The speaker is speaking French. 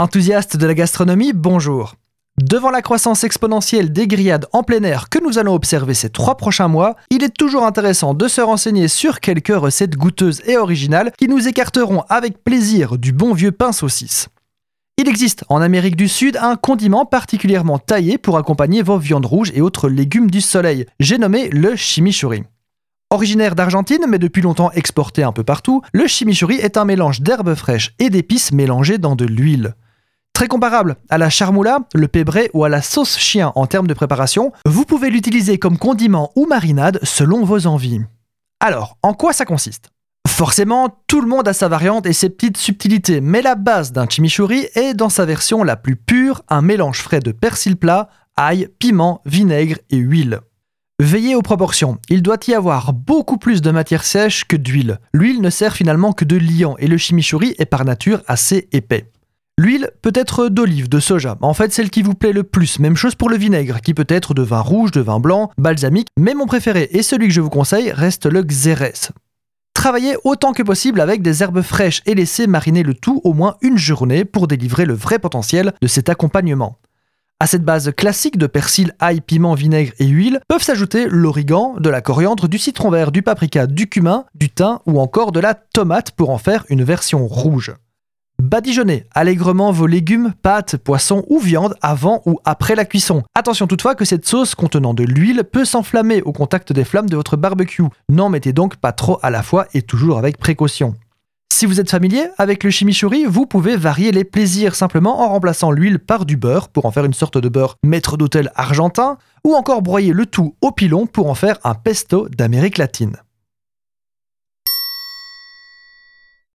Enthousiaste de la gastronomie, bonjour. Devant la croissance exponentielle des grillades en plein air que nous allons observer ces trois prochains mois, il est toujours intéressant de se renseigner sur quelques recettes goûteuses et originales qui nous écarteront avec plaisir du bon vieux pain saucisse. Il existe en Amérique du Sud un condiment particulièrement taillé pour accompagner vos viandes rouges et autres légumes du soleil. J'ai nommé le chimichurri. Originaire d'Argentine, mais depuis longtemps exporté un peu partout, le chimichurri est un mélange d'herbes fraîches et d'épices mélangées dans de l'huile. Très comparable à la charmoula, le pébré ou à la sauce chien en termes de préparation, vous pouvez l'utiliser comme condiment ou marinade selon vos envies. Alors, en quoi ça consiste? Forcément, tout le monde a sa variante et ses petites subtilités, mais la base d'un chimichurri est dans sa version la plus pure, un mélange frais de persil plat, ail, piment, vinaigre et huile. Veillez aux proportions, il doit y avoir beaucoup plus de matière sèche que d'huile. L'huile ne sert finalement que de liant et le chimichurri est par nature assez épais. L'huile peut être d'olive, de soja, en fait celle qui vous plaît le plus. Même chose pour le vinaigre, qui peut être de vin rouge, de vin blanc, balsamique, mais mon préféré et celui que je vous conseille reste le xérès. Travaillez autant que possible avec des herbes fraîches et laissez mariner le tout au moins une journée pour délivrer le vrai potentiel de cet accompagnement. À cette base classique de persil, ail, piment, vinaigre et huile peuvent s'ajouter l'origan, de la coriandre, du citron vert, du paprika, du cumin, du thym ou encore de la tomate pour en faire une version rouge. Badigeonnez allègrement vos légumes, pâtes, poissons ou viande avant ou après la cuisson. Attention toutefois que cette sauce contenant de l'huile peut s'enflammer au contact des flammes de votre barbecue. N'en mettez donc pas trop à la fois et toujours avec précaution. Si vous êtes familier avec le chimichurri, vous pouvez varier les plaisirs simplement en remplaçant l'huile par du beurre pour en faire une sorte de beurre maître d'hôtel argentin, ou encore broyer le tout au pilon pour en faire un pesto d'Amérique latine.